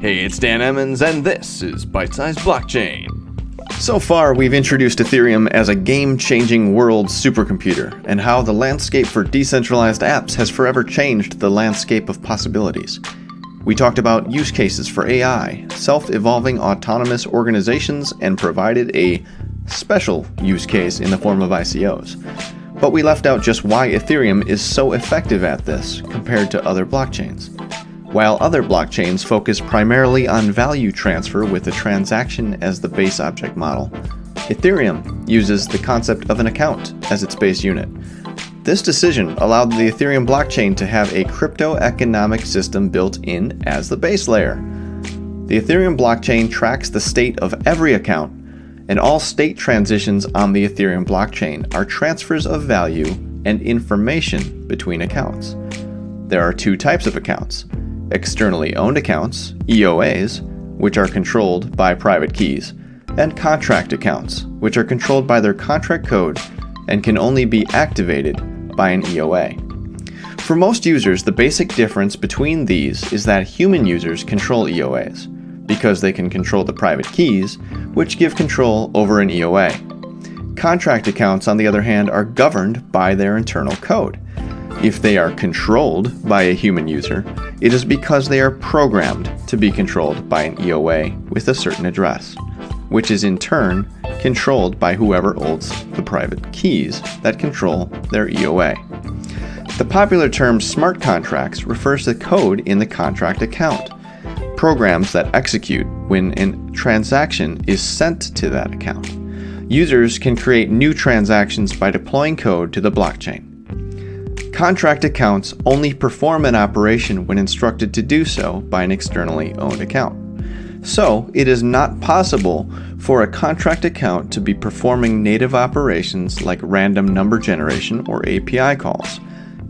Hey, it's Dan Emmons, and this is Bite Size Blockchain. So far, we've introduced Ethereum as a game changing world supercomputer, and how the landscape for decentralized apps has forever changed the landscape of possibilities. We talked about use cases for AI, self evolving autonomous organizations, and provided a special use case in the form of ICOs. But we left out just why Ethereum is so effective at this compared to other blockchains. While other blockchains focus primarily on value transfer with a transaction as the base object model, Ethereum uses the concept of an account as its base unit. This decision allowed the Ethereum blockchain to have a crypto economic system built in as the base layer. The Ethereum blockchain tracks the state of every account and all state transitions on the Ethereum blockchain are transfers of value and information between accounts. There are two types of accounts externally owned accounts, EOAs, which are controlled by private keys, and contract accounts, which are controlled by their contract code and can only be activated by an EOA. For most users, the basic difference between these is that human users control EOAs because they can control the private keys, which give control over an EOA. Contract accounts, on the other hand, are governed by their internal code. If they are controlled by a human user, it is because they are programmed to be controlled by an EOA with a certain address, which is in turn controlled by whoever holds the private keys that control their EOA. The popular term smart contracts refers to code in the contract account programs that execute when a transaction is sent to that account. Users can create new transactions by deploying code to the blockchain. Contract accounts only perform an operation when instructed to do so by an externally owned account. So, it is not possible for a contract account to be performing native operations like random number generation or API calls.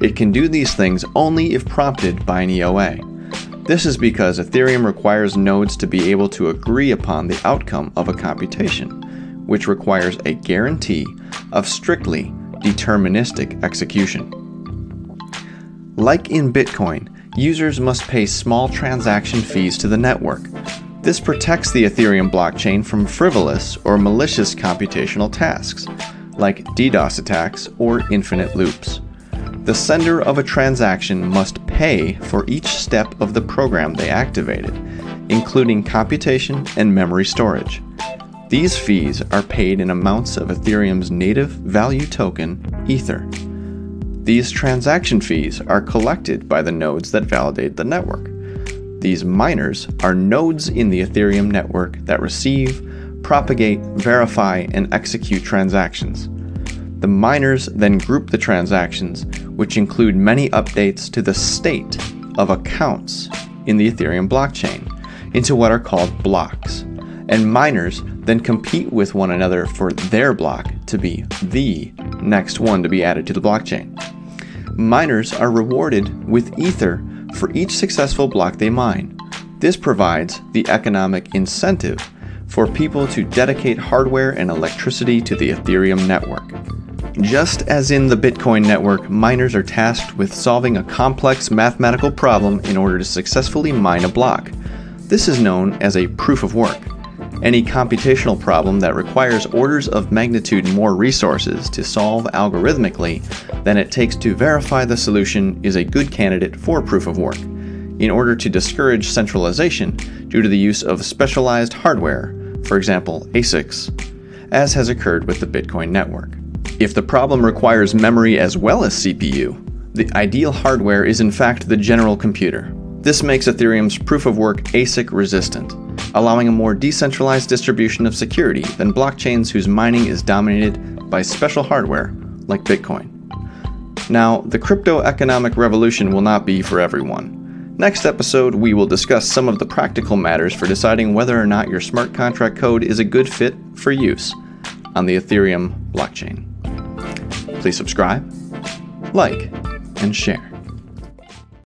It can do these things only if prompted by an EOA. This is because Ethereum requires nodes to be able to agree upon the outcome of a computation, which requires a guarantee of strictly deterministic execution. Like in Bitcoin, users must pay small transaction fees to the network. This protects the Ethereum blockchain from frivolous or malicious computational tasks, like DDoS attacks or infinite loops. The sender of a transaction must pay for each step of the program they activated, including computation and memory storage. These fees are paid in amounts of Ethereum's native value token, Ether. These transaction fees are collected by the nodes that validate the network. These miners are nodes in the Ethereum network that receive, propagate, verify, and execute transactions. The miners then group the transactions, which include many updates to the state of accounts in the Ethereum blockchain, into what are called blocks. And miners then compete with one another for their block to be the next one to be added to the blockchain. Miners are rewarded with Ether for each successful block they mine. This provides the economic incentive for people to dedicate hardware and electricity to the Ethereum network. Just as in the Bitcoin network, miners are tasked with solving a complex mathematical problem in order to successfully mine a block. This is known as a proof of work. Any computational problem that requires orders of magnitude more resources to solve algorithmically than it takes to verify the solution is a good candidate for proof of work, in order to discourage centralization due to the use of specialized hardware, for example, ASICs, as has occurred with the Bitcoin network. If the problem requires memory as well as CPU, the ideal hardware is in fact the general computer. This makes Ethereum's proof of work ASIC resistant, allowing a more decentralized distribution of security than blockchains whose mining is dominated by special hardware like Bitcoin. Now, the crypto economic revolution will not be for everyone. Next episode, we will discuss some of the practical matters for deciding whether or not your smart contract code is a good fit for use on the Ethereum blockchain. Please subscribe, like, and share.